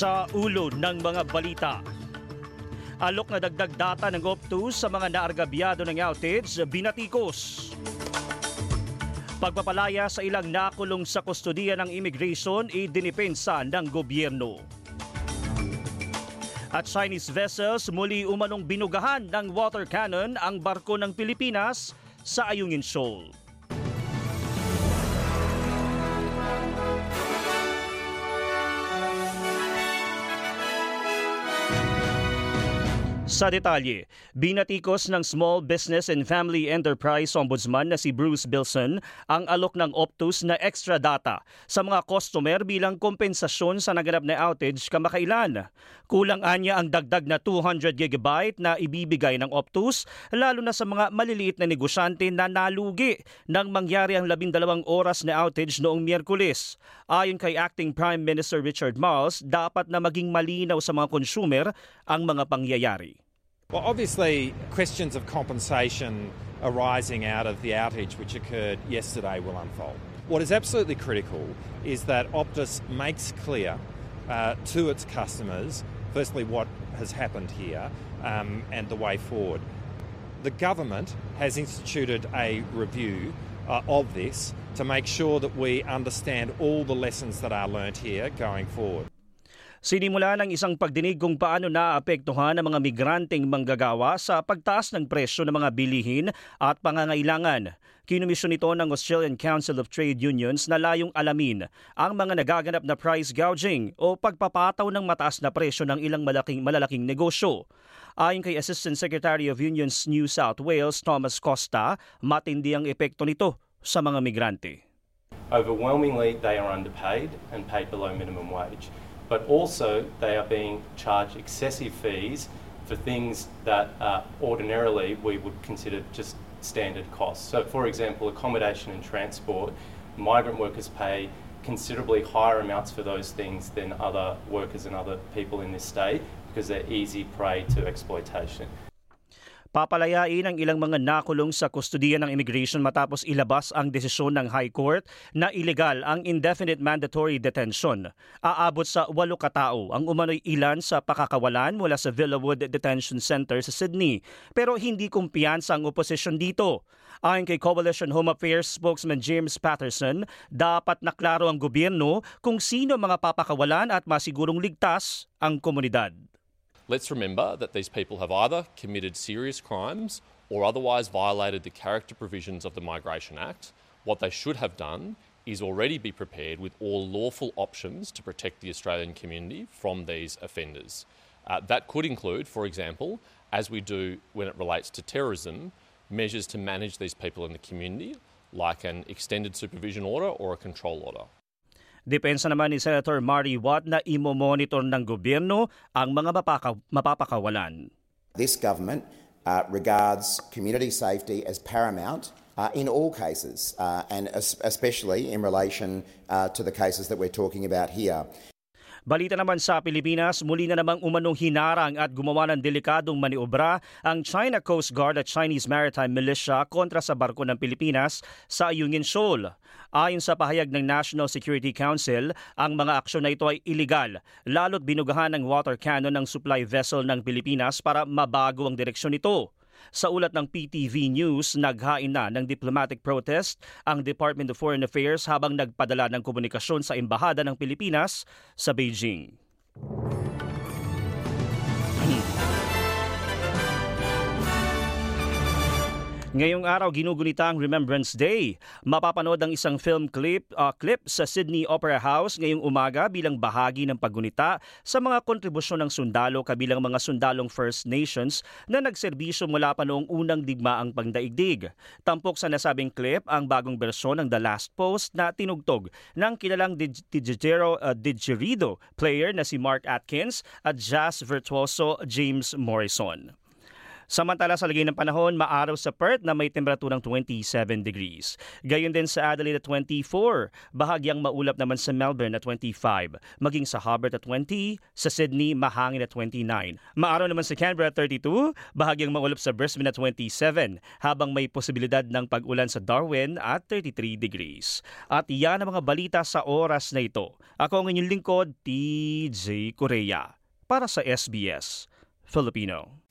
Sa ulo ng mga balita, alok na dagdag data ng OPTU sa mga naargabyado ng outage, binatikos. Pagpapalaya sa ilang nakulong sa kustudiya ng immigration, idinipensa ng gobyerno. At Chinese vessels muli umanong binugahan ng water cannon ang barko ng Pilipinas sa Ayungin Shoal. Sa detalye, binatikos ng Small Business and Family Enterprise Ombudsman na si Bruce Bilson ang alok ng Optus na extra data sa mga customer bilang kompensasyon sa naganap na outage kamakailan. Kulang anya ang dagdag na 200 GB na ibibigay ng Optus lalo na sa mga maliliit na negosyante na nalugi nang mangyari ang 12 oras na outage noong Miyerkules. Ayon kay Acting Prime Minister Richard Marles, dapat na maging malinaw sa mga consumer ang mga pangyayari. Well, obviously, questions of compensation arising out of the outage which occurred yesterday will unfold. What is absolutely critical is that Optus makes clear uh, to its customers, firstly, what has happened here um, and the way forward. The government has instituted a review uh, of this to make sure that we understand all the lessons that are learnt here going forward. Sinimula ng isang pagdinig kung paano naapektuhan ang mga migranteng manggagawa sa pagtaas ng presyo ng mga bilihin at pangangailangan. Kinumisyon ito ng Australian Council of Trade Unions na layong alamin ang mga nagaganap na price gouging o pagpapataw ng mataas na presyo ng ilang malaking malalaking negosyo. Ayon kay Assistant Secretary of Unions New South Wales Thomas Costa, matindi ang epekto nito sa mga migrante. Overwhelmingly, they are underpaid and paid below minimum wage. But also they are being charged excessive fees for things that uh, ordinarily we would consider just standard costs. So, for example, accommodation and transport, migrant workers pay considerably higher amounts for those things than other workers and other people in this state because they're easy prey to exploitation. Papalayain ang ilang mga nakulong sa kustudiya ng immigration matapos ilabas ang desisyon ng High Court na ilegal ang indefinite mandatory detention. Aabot sa walo katao ang umano'y ilan sa pakakawalan mula sa Villawood Detention Center sa Sydney. Pero hindi kumpiyansa ang oposisyon dito. Ayon kay Coalition Home Affairs spokesman James Patterson, dapat naklaro ang gobyerno kung sino mga papakawalan at masigurong ligtas ang komunidad. Let's remember that these people have either committed serious crimes or otherwise violated the character provisions of the Migration Act. What they should have done is already be prepared with all lawful options to protect the Australian community from these offenders. Uh, that could include, for example, as we do when it relates to terrorism, measures to manage these people in the community, like an extended supervision order or a control order. Depensa naman ni Senator Mary Watt na imo-monitor ng gobyerno ang mga mapaka- mapapakawalan. This government uh, regards community safety as paramount uh, in all cases, uh, and especially in relation uh, to the cases that we're talking about here. Balita naman sa Pilipinas, muli na namang umanong hinarang at gumawa ng delikadong maniobra ang China Coast Guard at Chinese Maritime Militia kontra sa barko ng Pilipinas sa Ayungin Shoal. Ayon sa pahayag ng National Security Council, ang mga aksyon na ito ay illegal, lalo't binugahan ng water cannon ng supply vessel ng Pilipinas para mabago ang direksyon nito. Sa ulat ng PTV News, naghain na ng diplomatic protest ang Department of Foreign Affairs habang nagpadala ng komunikasyon sa Embahada ng Pilipinas sa Beijing. Ngayong araw ginugunita ang Remembrance Day. Mapapanood ang isang film clip, uh, clip sa Sydney Opera House ngayong umaga bilang bahagi ng paggunita sa mga kontribusyon ng sundalo kabilang mga sundalong First Nations na nagserbisyo mula pa noong unang digmaang pangdaigdig. Tampok sa nasabing clip ang bagong bersyon ng The Last Post na tinugtog ng kilalang digitero uh, didgeridoo player na si Mark Atkins at jazz virtuoso James Morrison. Samantala sa lagay ng panahon, maaraw sa Perth na may temperaturang 27 degrees. Gayon din sa Adelaide at 24, bahagyang maulap naman sa Melbourne at 25, maging sa Hobart at 20, sa Sydney mahangin at 29. Maaraw naman sa Canberra at 32, bahagyang maulap sa Brisbane at 27, habang may posibilidad ng pag-ulan sa Darwin at 33 degrees. At yan ang mga balita sa oras na ito. Ako ang inyong lingkod, TJ Korea, para sa SBS Filipino.